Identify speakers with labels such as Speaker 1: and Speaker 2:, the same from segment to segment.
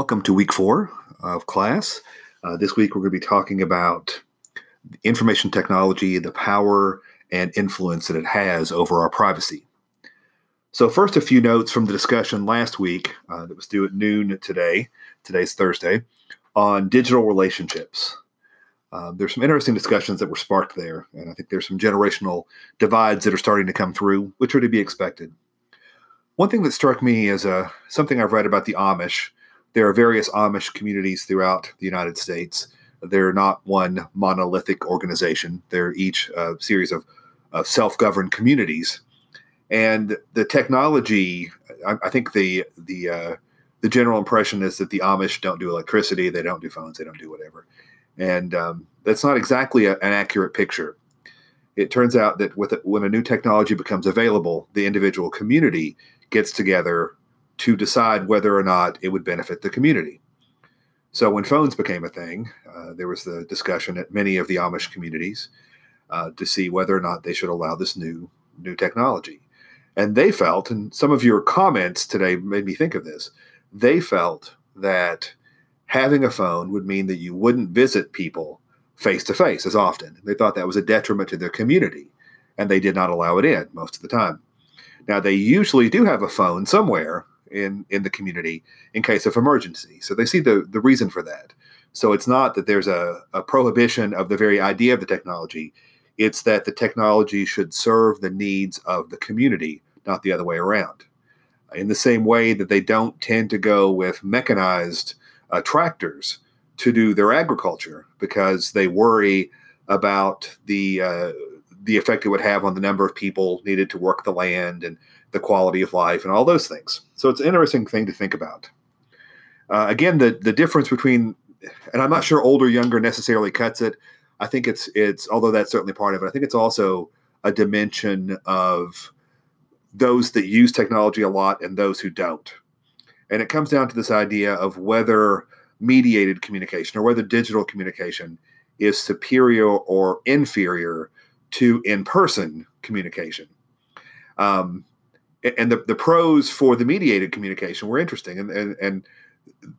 Speaker 1: welcome to week four of class. Uh, this week we're going to be talking about information technology, the power and influence that it has over our privacy. So, first, a few notes from the discussion last week uh, that was due at noon today. Today's Thursday on digital relationships. Uh, there's some interesting discussions that were sparked there, and I think there's some generational divides that are starting to come through, which are to be expected. One thing that struck me is uh, something I've read about the Amish. There are various Amish communities throughout the United States. They're not one monolithic organization. They're each a series of, of self-governed communities, and the technology. I, I think the the uh, the general impression is that the Amish don't do electricity, they don't do phones, they don't do whatever and um, that's not exactly a, an accurate picture. It turns out that with when a new technology becomes available, the individual community gets together to decide whether or not it would benefit the community. So when phones became a thing, uh, there was the discussion at many of the Amish communities uh, to see whether or not they should allow this new new technology. And they felt, and some of your comments today made me think of this. They felt that having a phone would mean that you wouldn't visit people face to face as often. They thought that was a detriment to their community, and they did not allow it in most of the time. Now, they usually do have a phone somewhere in, in the community in case of emergency. So they see the, the reason for that. So it's not that there's a, a prohibition of the very idea of the technology, it's that the technology should serve the needs of the community, not the other way around. In the same way that they don't tend to go with mechanized uh, tractors to do their agriculture because they worry about the uh, the effect it would have on the number of people needed to work the land and the quality of life and all those things. So it's an interesting thing to think about. Uh, again, the the difference between and I'm not sure older younger necessarily cuts it. I think it's it's although that's certainly part of it. I think it's also a dimension of those that use technology a lot and those who don't. And it comes down to this idea of whether mediated communication or whether digital communication is superior or inferior to in person communication. Um, and the, the pros for the mediated communication were interesting and, and, and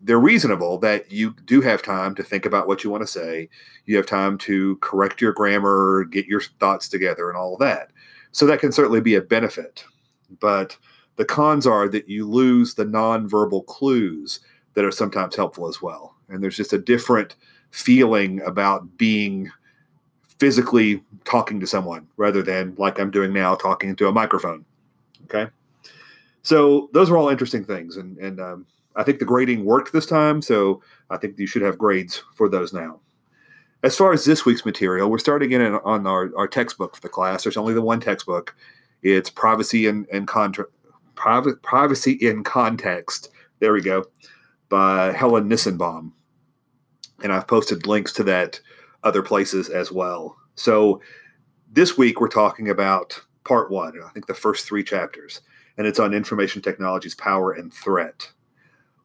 Speaker 1: they're reasonable that you do have time to think about what you want to say. You have time to correct your grammar, get your thoughts together, and all that. So that can certainly be a benefit. But the cons are that you lose the nonverbal clues that are sometimes helpful as well. And there's just a different feeling about being physically talking to someone rather than like I'm doing now, talking into a microphone. Okay. So those are all interesting things. And, and um, I think the grading worked this time. So I think you should have grades for those now. As far as this week's material, we're starting in on our, our textbook for the class. There's only the one textbook. It's privacy and, and contra- Privacy, Privacy in Context. There we go. By Helen Nissenbaum. And I've posted links to that other places as well. So this week we're talking about part one, I think the first three chapters, and it's on information technology's power and threat.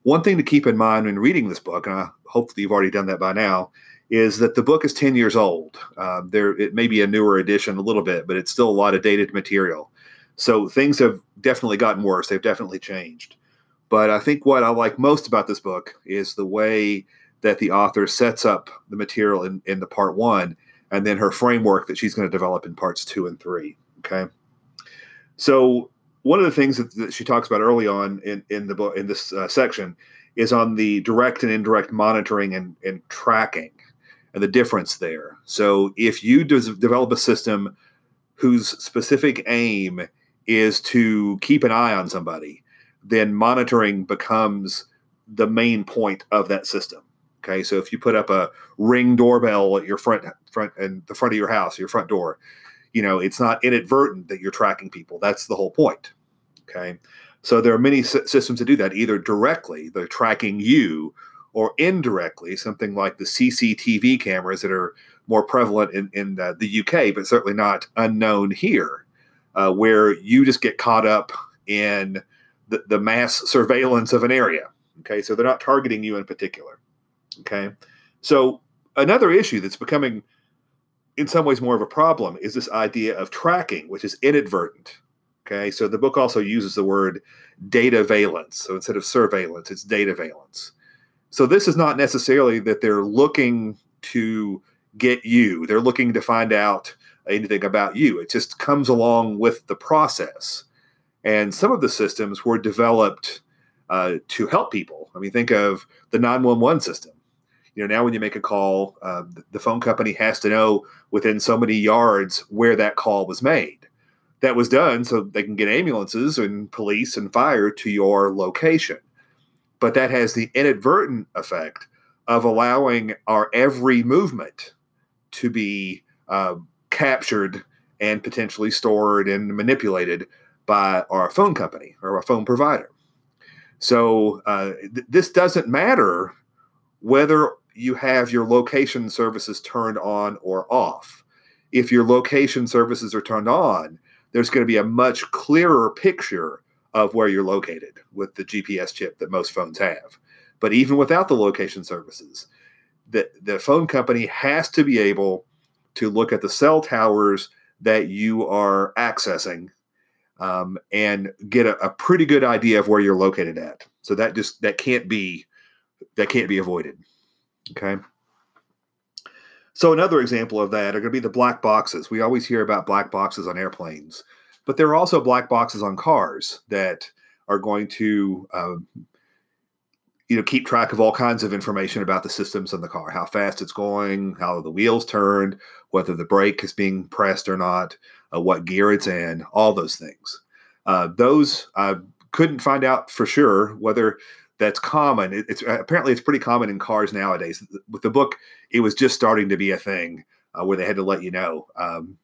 Speaker 1: One thing to keep in mind when reading this book, and I, hopefully you've already done that by now, is that the book is 10 years old. Uh, there, it may be a newer edition a little bit, but it's still a lot of dated material. So things have definitely gotten worse. They've definitely changed. But I think what I like most about this book is the way that the author sets up the material in, in the part one and then her framework that she's going to develop in parts two and three. Okay. So one of the things that, that she talks about early on in, in the book in this uh, section is on the direct and indirect monitoring and, and tracking and the difference there. So if you des- develop a system whose specific aim is to keep an eye on somebody, then monitoring becomes the main point of that system. Okay, so if you put up a ring doorbell at your front front and the front of your house, your front door, you know it's not inadvertent that you're tracking people. That's the whole point. Okay, so there are many systems that do that, either directly, they're tracking you, or indirectly, something like the CCTV cameras that are more prevalent in, in uh, the UK, but certainly not unknown here uh, where you just get caught up in the, the mass surveillance of an area. Okay, so they're not targeting you in particular. Okay, so another issue that's becoming, in some ways, more of a problem is this idea of tracking, which is inadvertent. Okay, so the book also uses the word dataveillance. So instead of surveillance, it's dataveillance. So this is not necessarily that they're looking to get you. They're looking to find out anything about you. It just comes along with the process. And some of the systems were developed uh, to help people. I mean, think of the 911 system. You know, now when you make a call, uh, the phone company has to know within so many yards where that call was made. That was done so they can get ambulances and police and fire to your location. But that has the inadvertent effect of allowing our every movement to be uh, captured and potentially stored and manipulated by our phone company or our phone provider. So uh, th- this doesn't matter whether you have your location services turned on or off. If your location services are turned on, there's going to be a much clearer picture of where you're located with the GPS chip that most phones have. But even without the location services, the, the phone company has to be able to look at the cell towers that you are accessing um, and get a, a, pretty good idea of where you're located at. So that just that can't be that can't be avoided. Okay. So another example of that are going to be the black boxes. We always hear about black boxes on airplanes, but there are also black boxes on cars that are going to uh, you know keep track of all kinds of information about the systems in the car how fast it's going how the wheels turned whether the brake is being pressed or not uh, what gear it's in all those things uh, those i couldn't find out for sure whether that's common. It, it's apparently it's pretty common in cars nowadays. With the book it was just starting to be a thing uh, where they had to let you know. Um,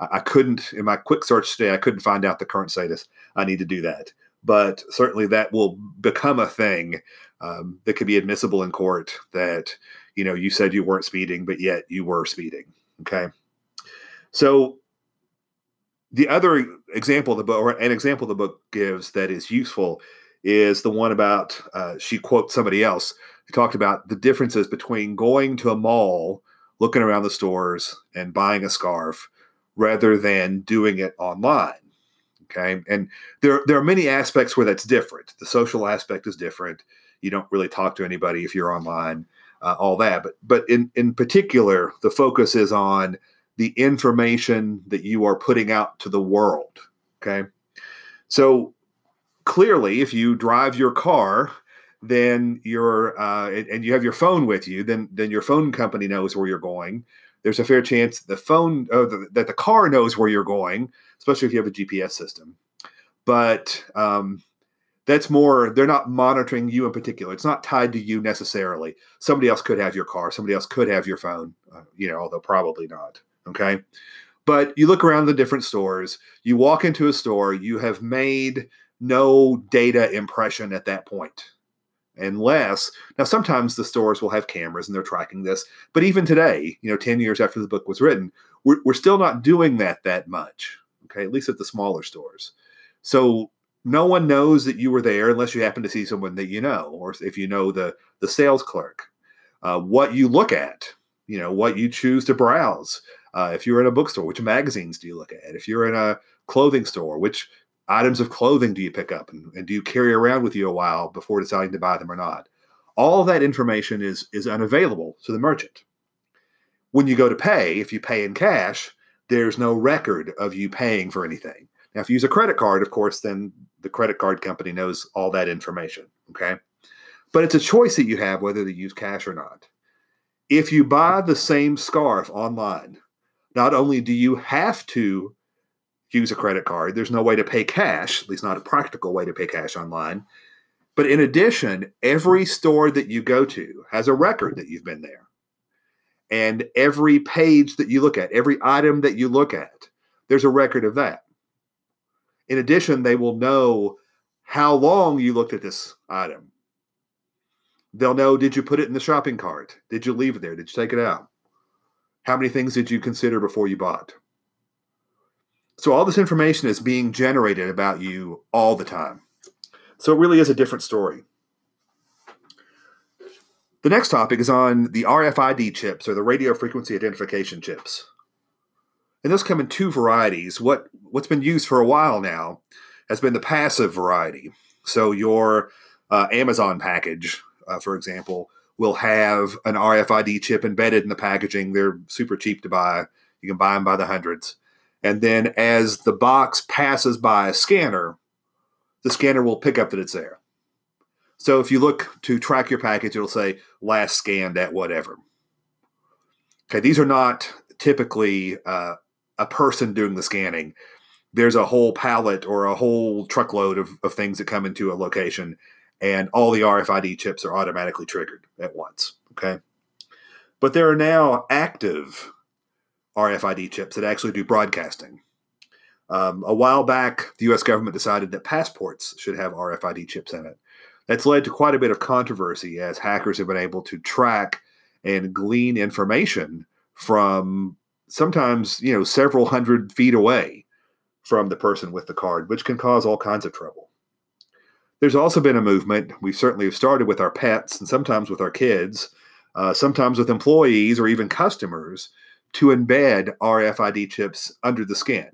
Speaker 1: I, I couldn't in my quick search today i couldn't find out the current status. I need to do that. But certainly that will become a thing um, that could be admissible in court that you know you said you weren't speeding but yet you were speeding okay? So the other example the book or an example the book gives that is useful is the one about uh, she quotes somebody else who talked about the differences between going to a mall looking around the stores and buying a scarf rather than doing it online okay and there there are many aspects where that's different the social aspect is different you don't really talk to anybody if you're online, uh, all that. But but in in particular, the focus is on the information that you are putting out to the world. Okay, so clearly, if you drive your car, then you're uh, and, and you have your phone with you, then then your phone company knows where you're going. There's a fair chance the phone oh, the, that the car knows where you're going, especially if you have a GPS system. But um, that's more they're not monitoring you in particular. It's not tied to you necessarily. Somebody else could have your car. Somebody else could have your phone uh, you know although probably not okay? But you look around the different stores. You walk into a store. You have made no data impression at that point unless now sometimes the stores will have cameras and they're tracking this but even today you know 10 years after the book was written we're, we're still not doing that that much okay at least at the smaller stores so no one knows that you were there unless you happen to see someone that you know, or if you know the the sales clerk. Uh, what you look at, you know, what you choose to browse. Uh, if you're in a bookstore, which magazines do you look at? If you're in a clothing store, which items of clothing do you pick up and, and do you carry around with you a while before deciding to buy them or not? All that information is is unavailable to the merchant. When you go to pay, if you pay in cash, there's no record of you paying for anything. Now, if you use a credit card, of course, then the credit card company knows all that information. Okay. But it's a choice that you have whether to use cash or not. If you buy the same scarf online, not only do you have to use a credit card, there's no way to pay cash, at least not a practical way to pay cash online. But in addition, every store that you go to has a record that you've been there. And every page that you look at, every item that you look at, there's a record of that. In addition, they will know how long you looked at this item. They'll know did you put it in the shopping cart? Did you leave it there? Did you take it out? How many things did you consider before you bought? So, all this information is being generated about you all the time. So, it really is a different story. The next topic is on the RFID chips or the radio frequency identification chips and those come in two varieties. What what's been used for a while now has been the passive variety. So your uh, Amazon package uh, for example, will have an RFID chip embedded in the packaging. They're super cheap to buy. You can buy them by the hundreds. And then as the box passes by a scanner, the scanner will pick up that it's there. So if you look to track your package, it'll say last scanned at whatever. Okay, these are not typically uh, a person doing the scanning. There's a whole pallet or a whole truckload of, of things that come into a location, and all the RFID chips are automatically triggered at once. Okay. But there are now active RFID chips that actually do broadcasting. Um, a while back, the US government decided that passports should have RFID chips in it. That's led to quite a bit of controversy as hackers have been able to track and glean information from sometimes, you know, several hundred feet away from the person with the card, which can cause all kinds of trouble. There's also been a movement, we certainly have started with our pets and sometimes with our kids, uh, sometimes with employees or even customers, to embed RFID chips under the skin.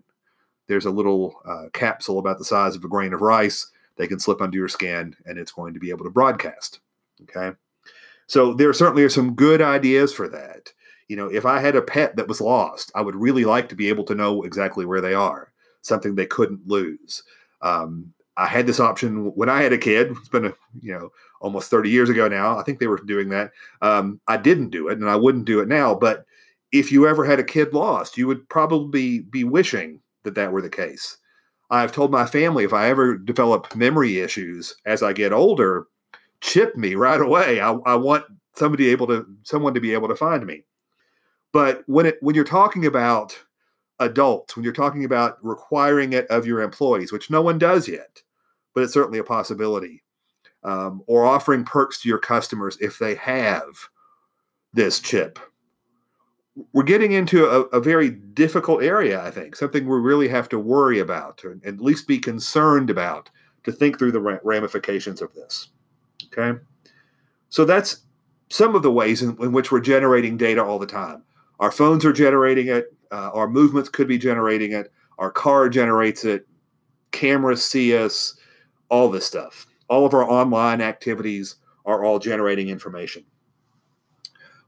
Speaker 1: There's a little uh, capsule about the size of a grain of rice they can slip under your skin and it's going to be able to broadcast. Okay. So there certainly are some good ideas for that. You know, if I had a pet that was lost, I would really like to be able to know exactly where they are, something they couldn't lose. Um, I had this option when I had a kid. It's been a you know almost 30 years ago now. I think they were doing that. Um, I didn't do it, and I wouldn't do it now. But if you ever had a kid lost, you would probably be wishing that that were the case. I've told my family if I ever develop memory issues as I get older, chip me right away. I, I want somebody able to someone to be able to find me. But when it when you're talking about adults, when you're talking about requiring it of your employees, which no one does yet, but it's certainly a possibility, um, or offering perks to your customers if they have this chip. We're getting into a, a very difficult area, I think, something we really have to worry about, or at least be concerned about, to think through the ramifications of this. Okay. So that's some of the ways in, in which we're generating data all the time. Our phones are generating it, uh, our movements could be generating it, our car generates it, cameras see us, all this stuff. All of our online activities are all generating information.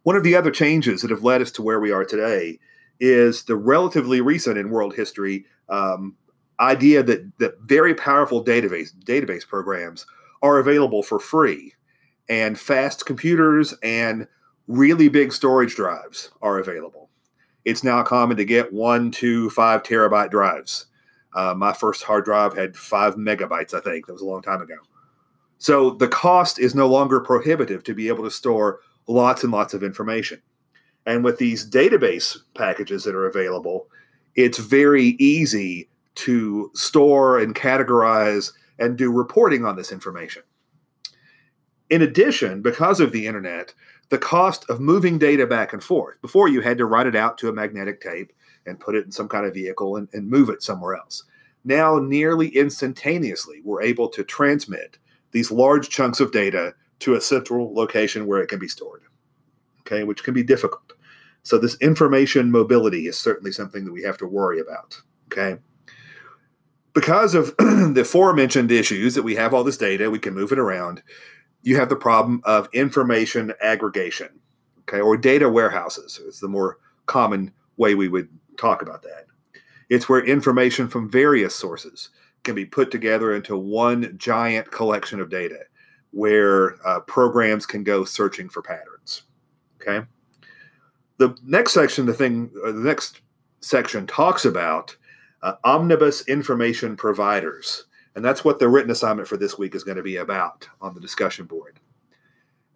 Speaker 1: One of the other changes that have led us to where we are today is the relatively recent in world history um, idea that that very powerful database database programs are available for free, and fast computers and really big storage drives are available. It's now common to get one, two, five terabyte drives. Uh, my first hard drive had five megabytes, I think. That was a long time ago. So the cost is no longer prohibitive to be able to store lots and lots of information. And with these database packages that are available, it's very easy to store and categorize and do reporting on this information. In addition, because of the internet, the cost of moving data back and forth, before you had to write it out to a magnetic tape and put it in some kind of vehicle and, and move it somewhere else. Now, nearly instantaneously, we're able to transmit these large chunks of data to a central location where it can be stored, okay, which can be difficult. So, this information mobility is certainly something that we have to worry about, okay? because of the aforementioned issues that we have all this data, we can move it around. You have the problem of information aggregation, okay, or data warehouses. It's the more common way we would talk about that. It's where information from various sources can be put together into one giant collection of data where uh, programs can go searching for patterns. Okay. The next section, the thing, uh, the next section talks about uh, omnibus information providers. And that's what the written assignment for this week is going to be about on the discussion board.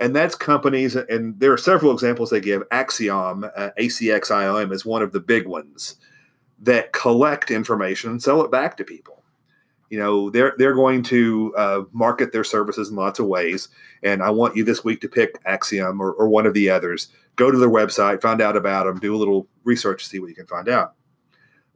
Speaker 1: And that's companies, and there are several examples they give. Acxiom, uh, ACXIOM, is one of the big ones that collect information and sell it back to people. You know, they're they're going to uh, market their services in lots of ways. And I want you this week to pick Acxiom or, or one of the others. Go to their website, find out about them, do a little research, see what you can find out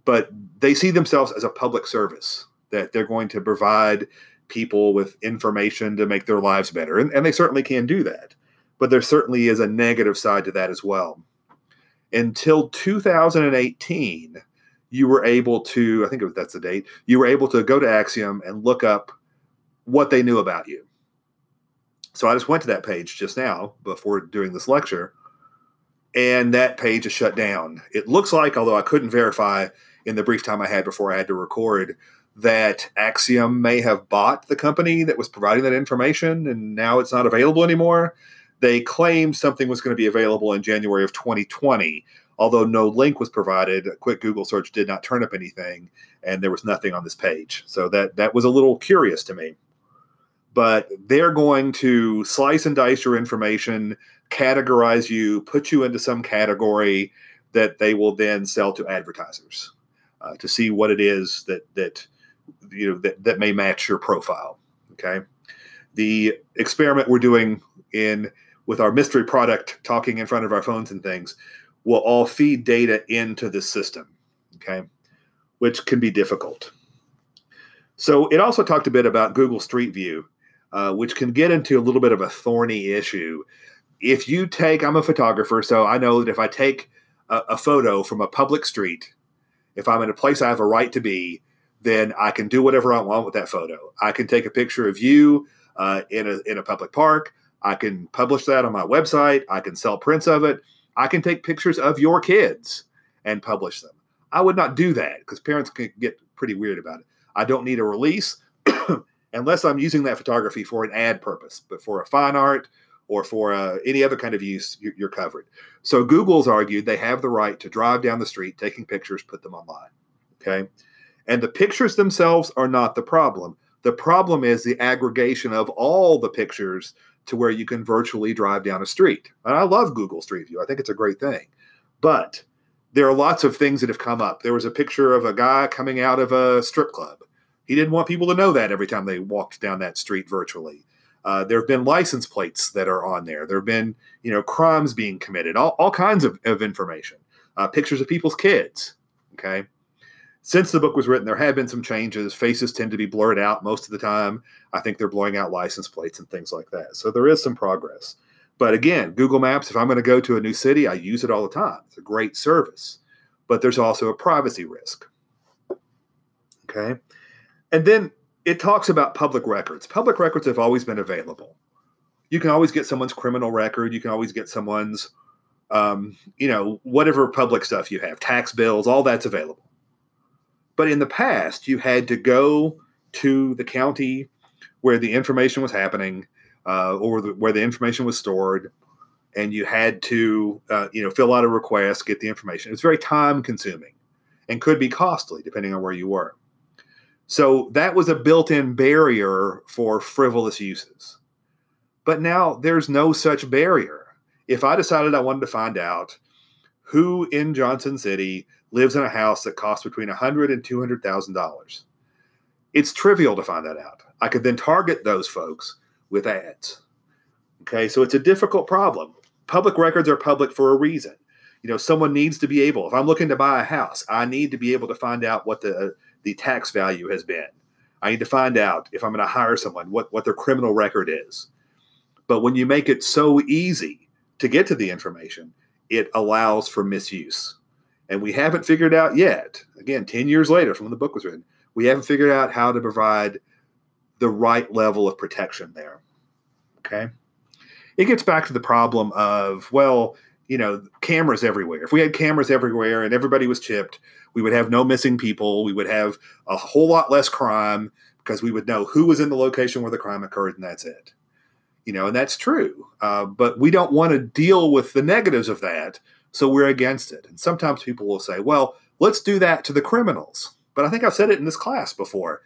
Speaker 1: but they see themselves as a public service that they're going to provide people with information to make their lives better. And, and they certainly can do that. But there certainly is a negative side to that as well. Until 2018, you were able to, I think was, that's the date, you were able to go to Acxiom and look up what they knew about you. So I just went to that page just now before doing this lecture, and that page is shut down. It looks like, although I couldn't verify in the brief time I had before I had to record, that Acxiom may have bought the company that was providing that information and now it's not available anymore. They claimed something was going to be available in January of 2020, although no link was provided. A quick Google search did not turn up anything, and there was nothing on this page. So that that was a little curious to me. But they're going to slice and dice your information, categorize you, put you into some category that they will then sell to advertisers uh, to see what it is that that you know that, that may match your profile. Okay. The experiment we're doing in with our mystery product talking in front of our phones and things will all feed data into the system. Okay. Which can be difficult. So it also talked a bit about Google Street View, uh, which can get into a little bit of a thorny issue. If you take, I'm a photographer, so I know that if I take a, a photo from a public street, if I'm in a place I have a right to be, then I can do whatever I want with that photo. I can take a picture of you uh, in a in a public park. I can publish that on my website. I can sell prints of it. I can take pictures of your kids and publish them. I would not do that because parents can get pretty weird about it. I don't need a release unless I'm using that photography for an ad purpose, but for a fine art or for uh, any other kind of use, you're covered. So Google's argued they have the right to drive down the street, taking pictures, put them online. Okay. And the pictures themselves are not the problem. The problem is the aggregation of all the pictures to where you can virtually drive down a street. And I love Google Street View. I think it's a great thing. But there are lots of things that have come up. There was a picture of a guy coming out of a strip club. He didn't want people to know that every time they walked down that street virtually. Uh, there have been license plates that are on there. There have been, you know, crimes being committed, all, all kinds of, of information, uh, pictures of people's kids. Okay since the book was written, there have been some changes. Faces tend to be blurred out most of the time. I think they're blowing out license plates and things like that. So there is some progress. But again, Google Maps, if I'm going to go to a new city, I use it all the time. It's a great service. But there's also a privacy risk. Okay. And then it talks about public records. Public records have always been available. You can always get someone's criminal record. You can always get someone's, um, you know, whatever public stuff you have, tax bills, all that's available. But in the past, you had to go to the county where the information was happening, uh, or the, where the information was stored, and you had to, uh, you know, fill out a request, get the information. It was very time consuming, and could be costly depending on where you were. So that was a built-in barrier for frivolous uses. But now there's no such barrier. If I decided I wanted to find out who in Johnson City lives in a house that costs between $100 and $200,000. It's trivial to find that out. I could then target those folks with ads. Okay, so it's a difficult problem. Public records are public for a reason. You know, someone needs to be able, if I'm looking to buy a house, I need to be able to find out what the the tax value has been. I need to find out if I'm going to hire someone what what their criminal record is. But when you make it so easy to get to the information, it allows for misuse. And we haven't figured out yet, again, 10 years later from when the book was written, we haven't figured out how to provide the right level of protection there. Okay. It gets back to the problem of, well, you know, cameras everywhere. If we had cameras everywhere and everybody was chipped, we would have no missing people. We would have a whole lot less crime because we would know who was in the location where the crime occurred, and that's it. You know, and that's true. Uh, but we don't want to deal with the negatives of that so we're against it. And sometimes people will say, well, let's do that to the criminals. But I think I've said it in this class before.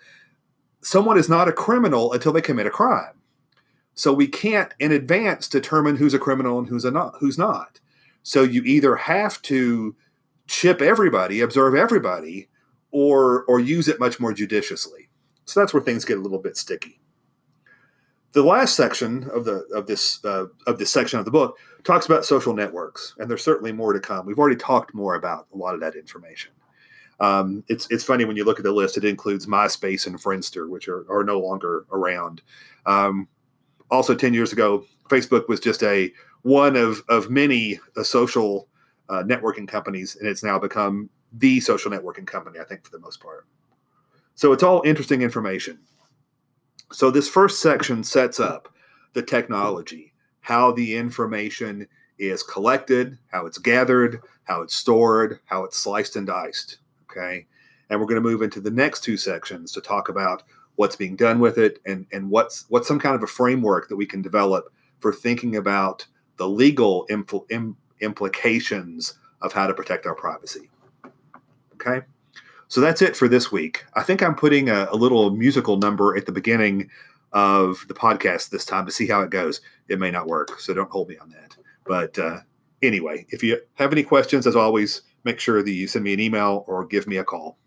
Speaker 1: Someone is not a criminal until they commit a crime. So we can't in advance determine who's a criminal and who's a not who's not. So you either have to chip everybody, observe everybody, or or use it much more judiciously. So that's where things get a little bit sticky. The last section of the of this uh, of this section of the book talks about social networks, and there's certainly more to come. We've already talked more about a lot of that information. Um, it's it's funny when you look at the list; it includes MySpace and Friendster, which are, are no longer around. Um, also, ten years ago, Facebook was just a one of of many uh, social uh, networking companies, and it's now become the social networking company. I think for the most part. So it's all interesting information. So this first section sets up the technology, how the information is collected, how it's gathered, how it's stored, how it's sliced and diced. Okay. And we're going to move into the next two sections to talk about what's being done with it and, and what's what's some kind of a framework that we can develop for thinking about the legal impl- Im- implications of how to protect our privacy. Okay. So that's it for this week. I think I'm putting a, a little musical number at the beginning of the podcast this time to see how it goes. It may not work, so don't hold me on that. But uh, anyway, if you have any questions, as always, make sure that you send me an email or give me a call.